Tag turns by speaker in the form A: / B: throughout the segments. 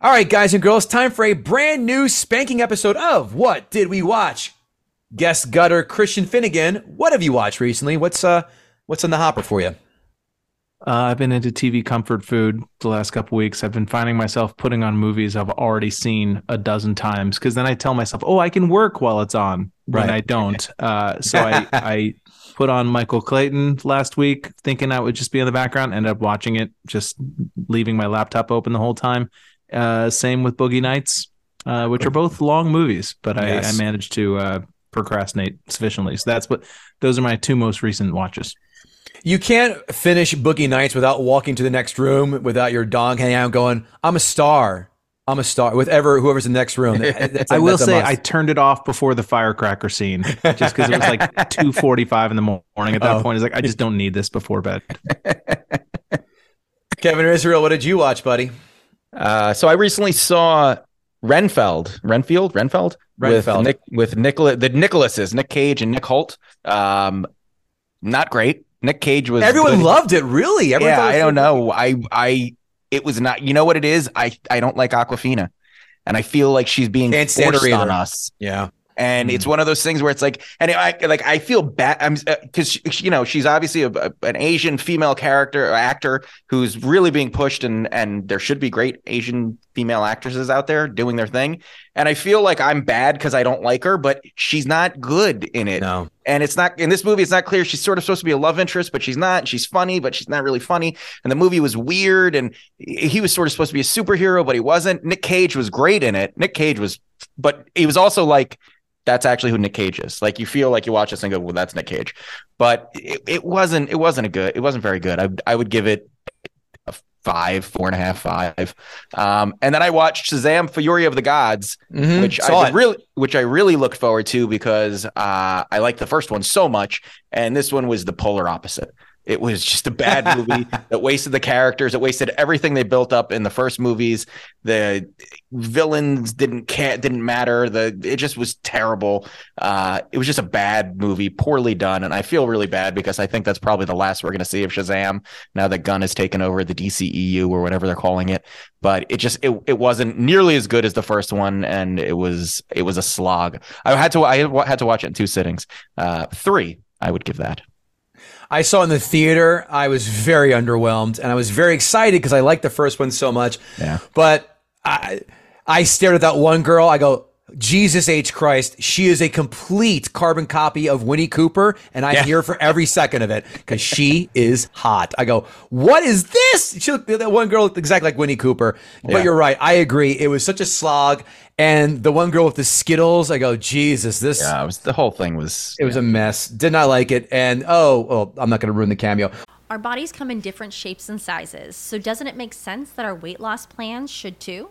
A: All right, guys and girls, time for a brand new spanking episode of What Did We Watch? Guest gutter Christian Finnegan, what have you watched recently? What's uh what's on the hopper for you?
B: Uh, I've been into TV comfort food the last couple weeks. I've been finding myself putting on movies I've already seen a dozen times because then I tell myself, "Oh, I can work while it's on," when
A: Right.
B: I don't. Uh, so I, I put on Michael Clayton last week, thinking that would just be in the background. Ended up watching it, just leaving my laptop open the whole time. Uh, same with Boogie Nights, uh, which are both long movies, but I,
A: Yes.
B: I managed to uh, procrastinate sufficiently. So that's what those are my two most recent watches.
A: You can't finish Boogie Nights without walking to the next room without your dog hanging out going, I'm a star. I'm a star. With ever whoever's in the next room. A-
B: I will say. I turned it off before the firecracker scene, just because it was like two forty-five in the morning. At that
A: Oh.
B: point, it's like I just don't need this before bed.
A: Kevin Israel, what did you watch, buddy?
C: Uh, so I recently saw Renfeld, Renfield, Renfeld,
A: Renfeld.
C: with Nick, with Nicola, the Nicholases, Nick Cage and Nick Hoult. Um, not great. Nick Cage was
A: Everyone
C: good.
A: loved it, really. Everyone
C: yeah,
A: thought it was
C: I don't know. I I it was not. You know what it is? I I don't like Awkwafina, and I feel like she's being
A: Can't
C: forced on us.
A: Yeah.
C: And it's hmm. one of those things where it's like, and I like I feel bad. I'm uh, because you know she's obviously a, a- an Asian female character or actor who's really being pushed, and and there should be great Asian female actresses out there doing their thing. And I feel like I'm bad because I don't like her, but she's not good in it.
A: No.
C: And it's not in this movie. It's not clear. She's sort of supposed to be a love interest, but she's not. She's funny, but she's not really funny. And the movie was weird. And he was sort of supposed to be a superhero, but he wasn't. Nick Cage was great in it. Nick Cage was, but he was also like, that's actually who Nick Cage is. Like you feel like you watch this and go, well, that's Nick Cage. But it, it wasn't. It wasn't a good. It wasn't very good. I I would give it a five, four and a half, five. Um, and then I watched Shazam: Fury of the Gods,
A: Mhm.
C: which I really, which I really looked forward to because uh, I liked the first one so much, and this one was the polar opposite. It was just a bad movie that wasted the characters. It wasted everything they built up in the first movies. The villains didn't ca- didn't matter. The it just was terrible. Uh, it was just a bad movie, poorly done, and I feel really bad because I think that's probably the last we're going to see of Shazam now that Gunn has taken over the DCEU or whatever they're calling it. But it just it, it wasn't nearly as good as the first one, and it was it was a slog. I had to I had to watch it in two sittings. Uh, three, I would give that.
A: I saw in the theater. I was very underwhelmed, and I was very excited because I liked the first one so much.
C: Yeah.
A: But I, I stared at that one girl. I go, Jesus H Christ, she is a complete carbon copy of Winnie Cooper, and I'm
C: Yeah.
A: here for every second of it because she is hot. I go, what is this? She looked, that one girl looked exactly like Winnie Cooper. But
C: Yeah.
A: you're right. I agree. It was such a slog. And the one girl with the Skittles, I go, Jesus, this.
C: Yeah, it was the whole thing was
A: It was a mess. Did not like it. And oh, well, I'm not going to ruin the cameo.
D: Our bodies come in different shapes and sizes, so doesn't it make sense that our weight loss plans should too?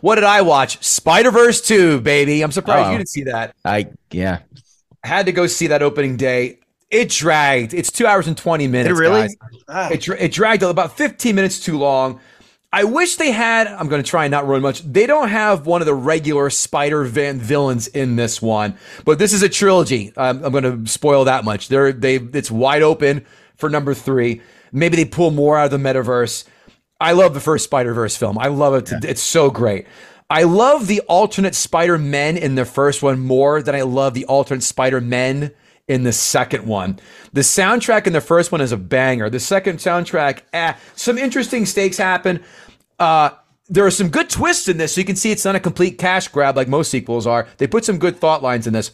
A: What did I watch? Spider Verse 2, baby. I'm surprised
C: Oh.
A: you didn't see that.
C: I yeah.
A: Had to go see that opening day. It dragged. It's two hours and 20 minutes.
C: really?
A: guys.
C: Ah.
A: It, it dragged about 15 minutes too long. I wish they had. I'm going to try and not ruin much. They don't have one of the regular Spider-Man villains in this one, but this is a trilogy. Um, I'm going to spoil that much. They're they. It's wide open for number three. Maybe they pull more out of the metaverse. I love the first Spider Verse film. I love it. It's so great. I love the alternate Spider Men in the first one more than I love the alternate Spider Men in the second one. The soundtrack in the first one is a banger. The second soundtrack, eh, some interesting stakes happen. Uh, there are some good twists in this, so you can see it's not a complete cash grab like most sequels are. They put some good thought lines in this.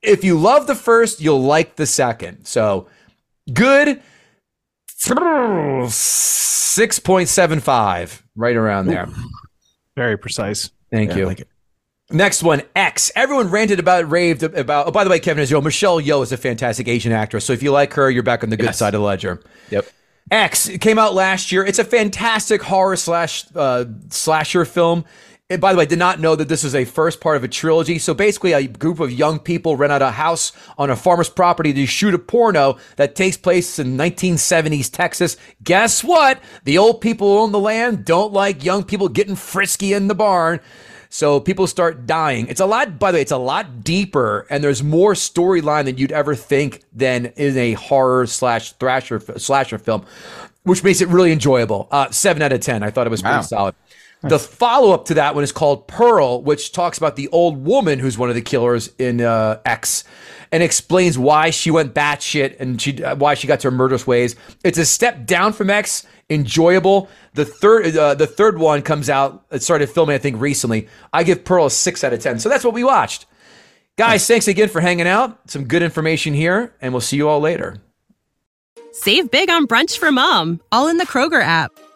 A: If you love the first, you'll like the second. So good. 6.75, right around there.
B: Very precise.
A: Thank
C: Yeah, I
A: you.
C: like it.
A: Next one, X. Everyone ranted about, raved about. Oh, by the way, Kevin, is you know, Michelle Yeoh is a fantastic Asian actress. So if you like her, you're back on the good
C: Yes.
A: side of the ledger.
C: Yep.
A: X it came out last year. It's a fantastic horror slash uh, slasher film. And by the way, I did not know that this is a first part of a trilogy. So basically, a group of young people rent out a house on a farmer's property to shoot a porno that takes place in 1970s Texas. Guess what? The old people who own the land don't like young people getting frisky in the barn. So people start dying. It's a lot, by the way, it's a lot deeper, and there's more storyline than you'd ever think than in a horror slash thrasher slasher film, which makes it really enjoyable. Uh, seven out of ten. I thought it was pretty solid. The follow up to that one is called Pearl, which talks about the old woman who's one of the killers in uh, X, and explains why she went batshit and she uh, why she got to her murderous ways. It's a step down from X, enjoyable. The third uh, the third one comes out. It started filming I think recently. I give Pearl a six out of ten. So that's what we watched, guys. Thanks again for hanging out. Some good information here, and we'll see you all later.
E: Save big on brunch for mom, all in the Kroger app.